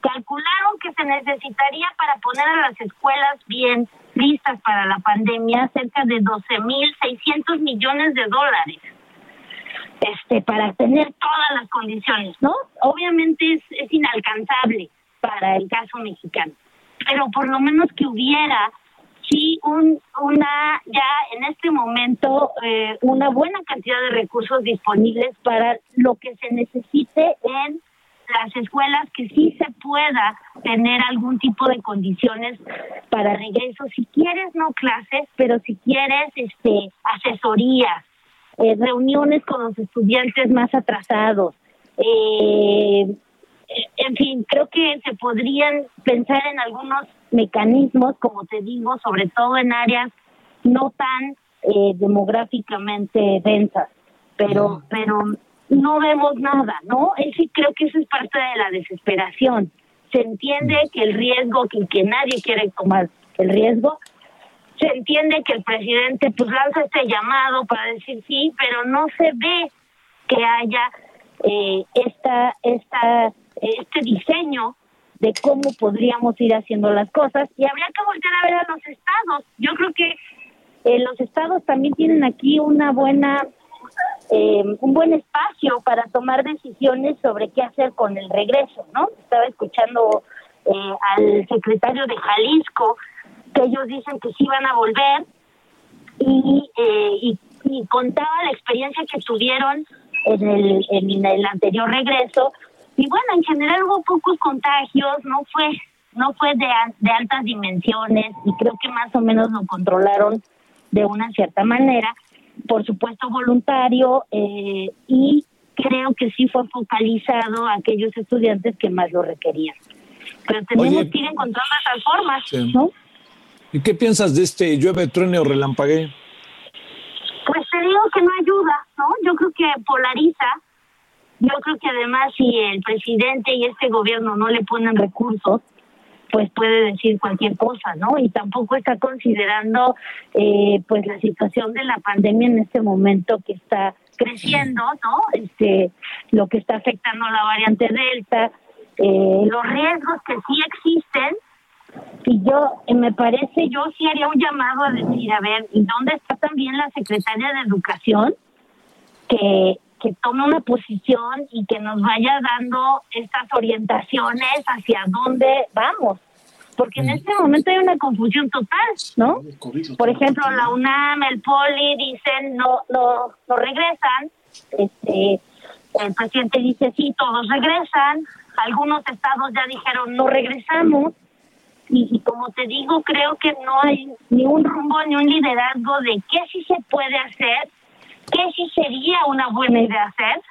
calcularon que se necesitaría para poner a las escuelas bien listas para la pandemia cerca de 12.600 millones de dólares este para tener todas las condiciones, ¿no? Obviamente es, es inalcanzable para el caso mexicano, pero por lo menos que hubiera sí un, una ya en este momento eh, una buena cantidad de recursos disponibles para lo que se necesite en las escuelas que sí se pueda tener algún tipo de condiciones para regreso si quieres no clases pero si quieres este asesorías eh, reuniones con los estudiantes más atrasados. Eh, en fin, creo que se podrían pensar en algunos mecanismos, como te digo, sobre todo en áreas no tan eh, demográficamente densas, pero, pero no vemos nada, ¿no? Es sí creo que eso es parte de la desesperación. Se entiende que el riesgo, que, que nadie quiere tomar el riesgo, se entiende que el presidente pues lanza este llamado para decir sí, pero no se ve que haya eh, esta, esta, este diseño de cómo podríamos ir haciendo las cosas y habría que volver a ver a los estados. Yo creo que eh, los estados también tienen aquí una buena eh, un buen espacio para tomar decisiones sobre qué hacer con el regreso, ¿no? Estaba escuchando eh, al secretario de Jalisco que ellos dicen que sí van a volver y, eh, y, contaba la experiencia que tuvieron en el, en el anterior regreso, y bueno, en general hubo pocos contagios, no fue no fue de, de altas dimensiones y creo que más o menos lo controlaron de una cierta manera, por supuesto voluntario eh, y creo que sí fue focalizado a aquellos estudiantes que más lo requerían. Pero tenemos que ir encontrando esas formas, ¿no? ¿Y qué piensas de este llueve, truene o relampaguee? Pues te digo que no ayuda, ¿no? Yo creo que polariza. Yo creo que además si el presidente y este gobierno no le ponen recursos, pues puede decir cualquier cosa, ¿no? Y tampoco está considerando eh, pues la situación de la pandemia en este momento que está creciendo, ¿no? Este, lo que está afectando la variante Delta, eh, los riesgos que sí existen. Y yo, eh, me parece, yo sí haría un llamado a decir, a ver, ¿y dónde está también la secretaria de Educación? Que, que tome una posición y que nos vaya dando estas orientaciones hacia dónde vamos. Porque en este momento hay una confusión total, ¿no? Por ejemplo, la UNAM, el POLI dicen no, no, no regresan. Este, el presidente dice sí, todos regresan. Algunos estados ya dijeron no regresamos. Y, como te digo, creo que no hay ni un rumbo ni un liderazgo de qué sí se puede hacer qué sí sería una buena idea hacer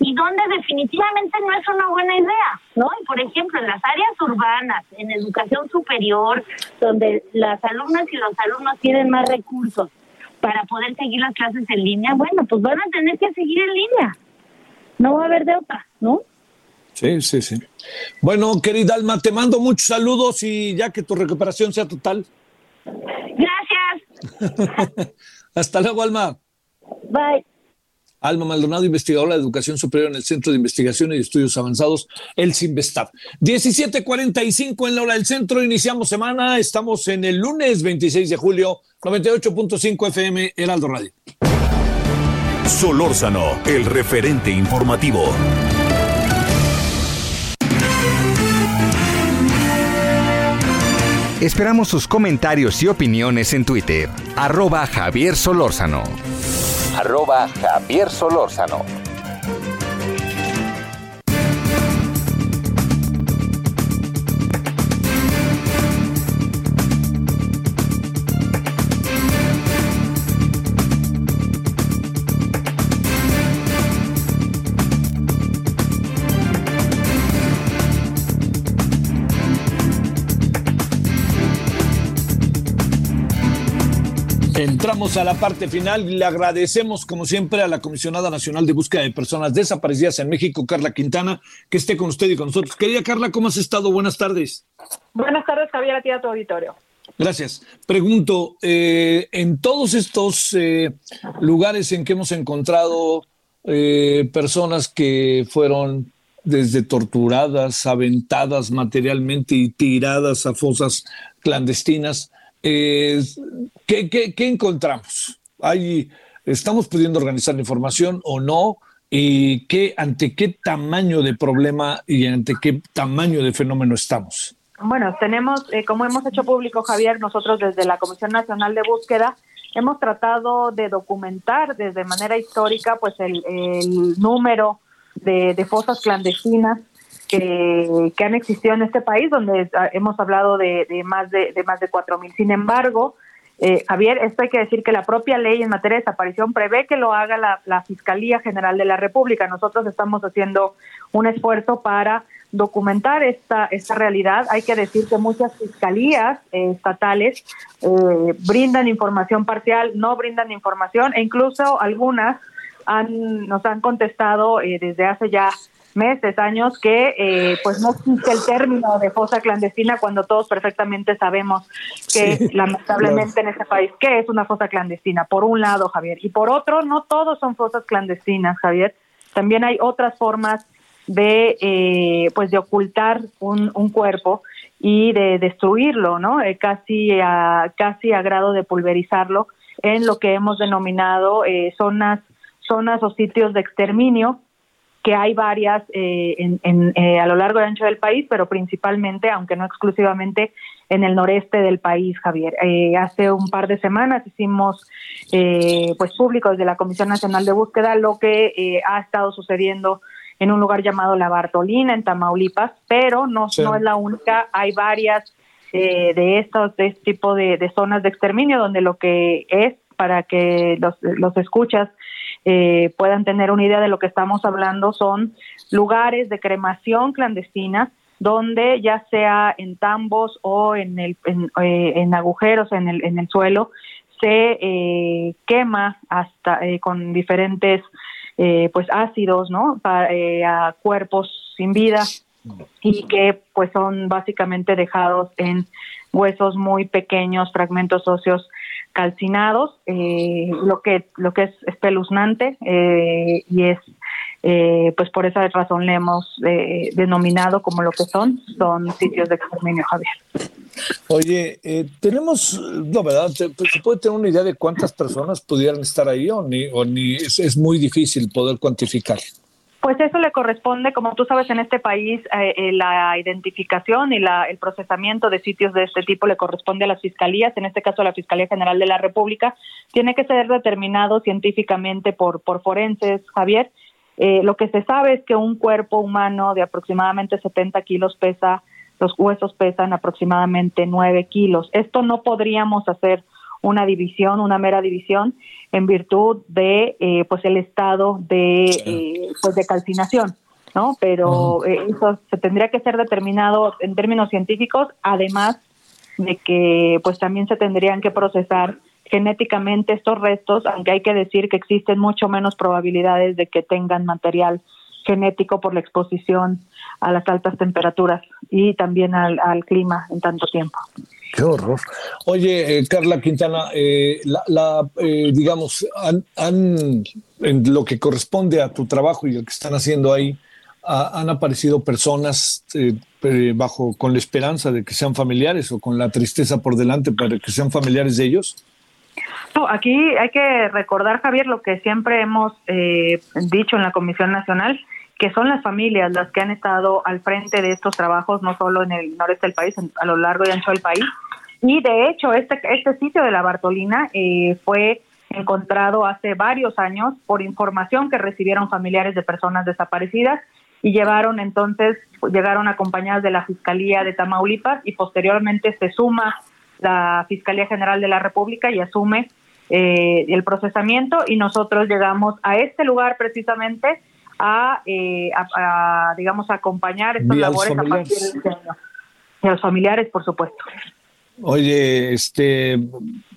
y dónde definitivamente no es una buena idea, ¿no? Y por ejemplo, en las áreas urbanas, en educación superior, donde las alumnas y los alumnos tienen más recursos para poder seguir las clases en línea, bueno, pues van a tener que seguir en línea. No va a haber de otra, ¿no? Sí, sí, sí. Bueno, querida Alma, te mando muchos saludos y ya que tu recuperación sea total. Gracias. Hasta luego, Alma. Bye. Alma Maldonado, investigadora de Educación Superior en el Centro de Investigación y Estudios Avanzados, el CIMBESTAB. 17:45 en la hora del centro, iniciamos semana, estamos en el lunes 26 de julio, 98.5 FM, Heraldo Radio. Solórzano, el referente informativo. Esperamos sus comentarios y opiniones en Twitter, arroba Javier Solórzano. Arroba Javier Solórzano. Entramos a la parte final y le agradecemos, como siempre, a la Comisionada Nacional de Búsqueda de Personas Desaparecidas en México, Carla Quintana, que esté con usted y con nosotros. Querida Carla, ¿cómo has estado? Buenas tardes. Buenas tardes, Javier, a ti a tu auditorio. Gracias. Pregunto, eh, en todos estos eh, lugares en que hemos encontrado eh, personas que fueron desde torturadas, aventadas materialmente y tiradas a fosas clandestinas, eh, ¿qué, qué, qué encontramos? ¿Hay, ¿Estamos pudiendo organizar la información o no? ¿Y qué, ante qué tamaño de problema y ante qué tamaño de fenómeno estamos? Bueno, tenemos, eh, como hemos hecho público, Javier, nosotros desde la Comisión Nacional de Búsqueda hemos tratado de documentar desde manera histórica pues el, número de, fosas clandestinas que, han existido en este país, donde hemos hablado de, de más de, de más de cuatro mil. Sin embargo, eh, Javier, esto hay que decir que la propia ley en materia de desaparición prevé que lo haga la, la, Fiscalía General de la República. Nosotros estamos haciendo un esfuerzo para documentar esta, esta realidad. Hay que decir que muchas fiscalías eh, estatales eh, brindan información parcial, no brindan información e incluso algunas han, nos han contestado eh, desde hace ya meses, años, que eh, pues no existe el término de fosa clandestina cuando todos perfectamente sabemos que sí, lamentablemente claro. en este país, ¿qué es una fosa clandestina? Por un lado, Javier, y por otro, no todos son fosas clandestinas, Javier. También hay otras formas de eh, pues de ocultar un, un, cuerpo y de destruirlo, ¿no? Eh, casi a casi a grado de pulverizarlo en lo que hemos denominado eh, zonas zonas o sitios de exterminio que hay varias eh, en, en, eh, a lo largo y ancho del país, pero principalmente, aunque no exclusivamente, en el noreste del país, Javier. Eh, hace un par de semanas hicimos pues público desde la Comisión Nacional de Búsqueda lo que ha estado sucediendo en un lugar llamado La Bartolina, en Tamaulipas, pero no, no es la única, hay varias eh, de estos de este tipo de, zonas de exterminio donde lo que es para que los, los escuchas eh, puedan tener una idea de lo que estamos hablando son lugares de cremación clandestina donde ya sea en tambos o en, el, en, eh, agujeros en el, en el suelo se eh, quema hasta eh, con diferentes pues ácidos no a cuerpos sin vida y que pues son básicamente dejados en huesos muy pequeños fragmentos óseos calcinados lo que lo que es espeluznante y es eh, pues por esa razón le hemos eh, denominado como lo que son, son sitios de exterminio, Javier. Oye, eh, tenemos, no, ¿verdad? ¿Se, puede tener una idea de cuántas personas pudieran estar ahí o ni, o ni es, muy difícil poder cuantificar? Pues eso le corresponde, como tú sabes, en este país la identificación y la, el procesamiento de sitios de este tipo le corresponde a las fiscalías, en este caso a la Fiscalía General de la República. Tiene que ser determinado científicamente por, por forenses, Javier, eh, lo que se sabe es que un cuerpo humano de aproximadamente 70 kilos pesa, los huesos pesan aproximadamente 9 kilos. Esto no podríamos hacer una división, una mera división, en virtud de eh, pues el estado de, eh, pues de calcinación. ¿no? Pero eso se tendría que ser determinado en términos científicos, además de que pues también se tendrían que procesar genéticamente estos restos, aunque hay que decir que existen mucho menos probabilidades de que tengan material genético por la exposición a las altas temperaturas y también al, clima en tanto tiempo. Qué horror. Oye, eh, Carla Quintana, eh, la, eh, digamos, han, en lo que corresponde a tu trabajo y lo que están haciendo ahí, han aparecido personas bajo con la esperanza de que sean familiares o con la tristeza por delante para que sean familiares de ellos. No, aquí hay que recordar, Javier, lo que siempre hemos eh, dicho en la Comisión Nacional, que son las familias las que han estado al frente de estos trabajos, no solo en el noreste del país, a lo largo y ancho del país. Y de hecho, este, este sitio de la Bartolina eh, fue encontrado hace varios años por información que recibieron familiares de personas desaparecidas y llevaron entonces, llegaron acompañadas de la Fiscalía de Tamaulipas y posteriormente se suma la Fiscalía General de la República y asume eh, el procesamiento y nosotros llegamos a este lugar precisamente a, eh, digamos, acompañar estas labores a partir de este año. Y a los familiares, por supuesto. Oye, este,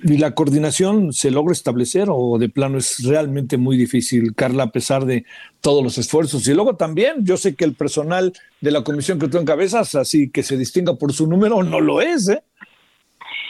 ¿y la coordinación se logra establecer o de plano es realmente muy difícil, Carla, a pesar de todos los esfuerzos? Y luego también, yo sé que el personal de la comisión que tú encabezas, así que se distinga por su número, no lo es, ¿eh?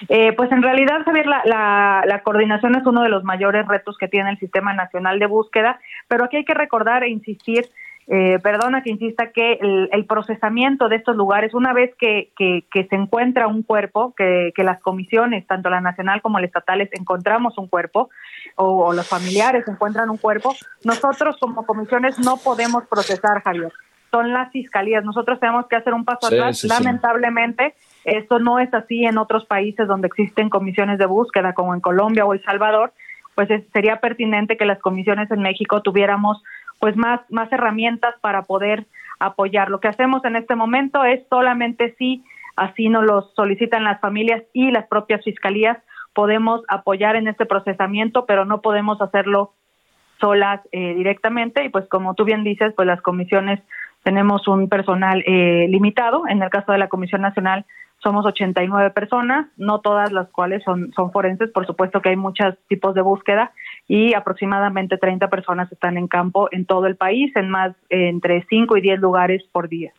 Eh, pues en realidad, Javier, la, la, coordinación es uno de los mayores retos que tiene el Sistema Nacional de Búsqueda, pero aquí hay que recordar e insistir, eh, perdona que insista, que el, procesamiento de estos lugares, una vez que, que, se encuentra un cuerpo, que, que, las comisiones, tanto la nacional como la estatales, encontramos un cuerpo, o, los familiares encuentran un cuerpo, nosotros como comisiones no podemos procesar, Javier son las fiscalías. Nosotros tenemos que hacer un paso atrás. Lamentablemente, esto no es así en otros países donde existen comisiones de búsqueda, como en Colombia o El Salvador. Pues sería pertinente que las comisiones en México tuviéramos pues más, más herramientas para poder apoyar. Lo que hacemos en este momento es solamente si así nos lo solicitan las familias y las propias fiscalías, podemos apoyar en este procesamiento, pero no podemos hacerlo solas eh, directamente y pues como tú bien dices, pues las comisiones tenemos un personal eh, limitado. En el caso de la Comisión Nacional somos 89 personas, no todas las cuales son, forenses, por supuesto que hay muchos tipos de búsqueda y aproximadamente 30 personas están en campo en todo el país, en más entre 5 y 10 lugares por día.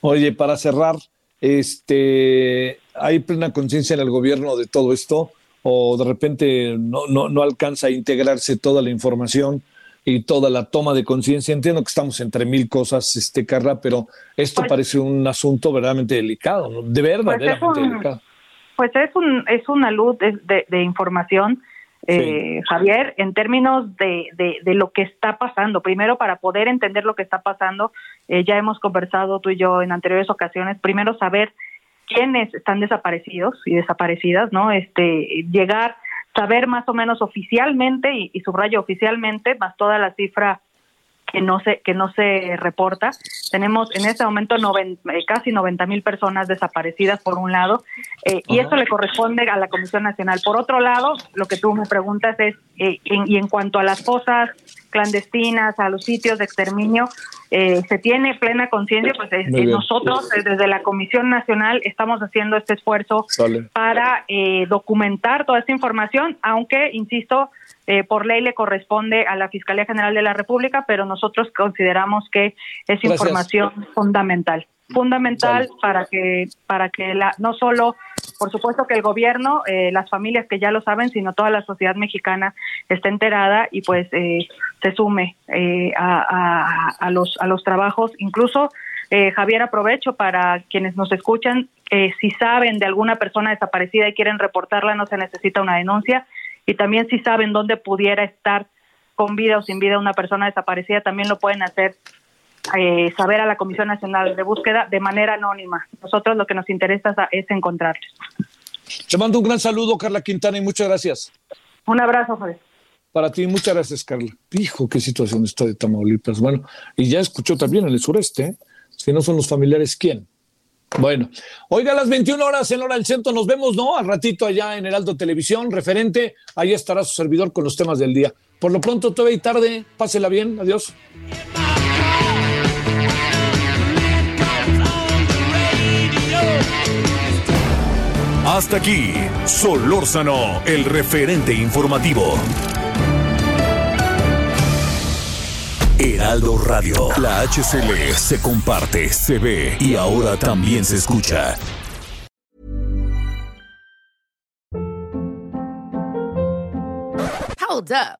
Oye, para cerrar, este, ¿hay plena conciencia en el gobierno de todo esto? ¿O de repente no, no, no alcanza a integrarse toda la información? Y toda la toma de conciencia. Entiendo que estamos entre mil cosas, este Carla, pero esto pues parece un asunto verdaderamente delicado, de verdad, pues es delicado. Pues es, un, es una luz de, de, información, eh, Javier, en términos de, de, lo que está pasando. Primero, para poder entender lo que está pasando, eh, ya hemos conversado tú y yo en anteriores ocasiones, primero saber quiénes están desaparecidos y desaparecidas, ¿no? Este, llegar saber más o menos oficialmente, y, subrayo oficialmente, más toda la cifra que no se que no se reporta. Tenemos en este momento eh, casi 90 mil personas desaparecidas por un lado eh, y esto le corresponde a la Comisión Nacional. Por otro lado, lo que tú me preguntas es eh, y en cuanto a las fosas clandestinas, a los sitios de exterminio, se tiene plena conciencia, pues nosotros desde la Comisión Nacional estamos haciendo este esfuerzo para documentar toda esta información, aunque, insisto, eh, por ley le corresponde a la Fiscalía General de la República, pero nosotros consideramos que es información fundamental, fundamental para que para que la no solo por supuesto que el gobierno, eh, las familias que ya lo saben, sino toda la sociedad mexicana esté enterada y pues eh, se sume a, a, los a los trabajos, incluso Javier, aprovecho para quienes nos escuchan, si saben de alguna persona desaparecida y quieren reportarla, no se necesita una denuncia y también si saben dónde pudiera estar con vida o sin vida una persona desaparecida, también lo pueden hacer eh, saber a la Comisión Nacional de Búsqueda de manera anónima. Nosotros lo que nos interesa es encontrarles. Te mando un gran saludo, Carla Quintana, y muchas gracias. Un abrazo, Jorge. Para ti, muchas gracias, Carla. Hijo, qué situación está de Tamaulipas. Bueno, y ya escuchó también en el sureste, ¿eh? si no son los familiares, ¿quién? Bueno, oiga, a las 21 horas en hora del centro nos vemos, ¿no? Al ratito allá en Heraldo Televisión, referente, ahí estará su servidor con los temas del día. Por lo pronto, todavía y tarde, pásela bien, adiós. Hasta aquí, Solórzano, el referente informativo. Heraldo Radio. La HCL se comparte, se ve y ahora también se escucha. Hold up.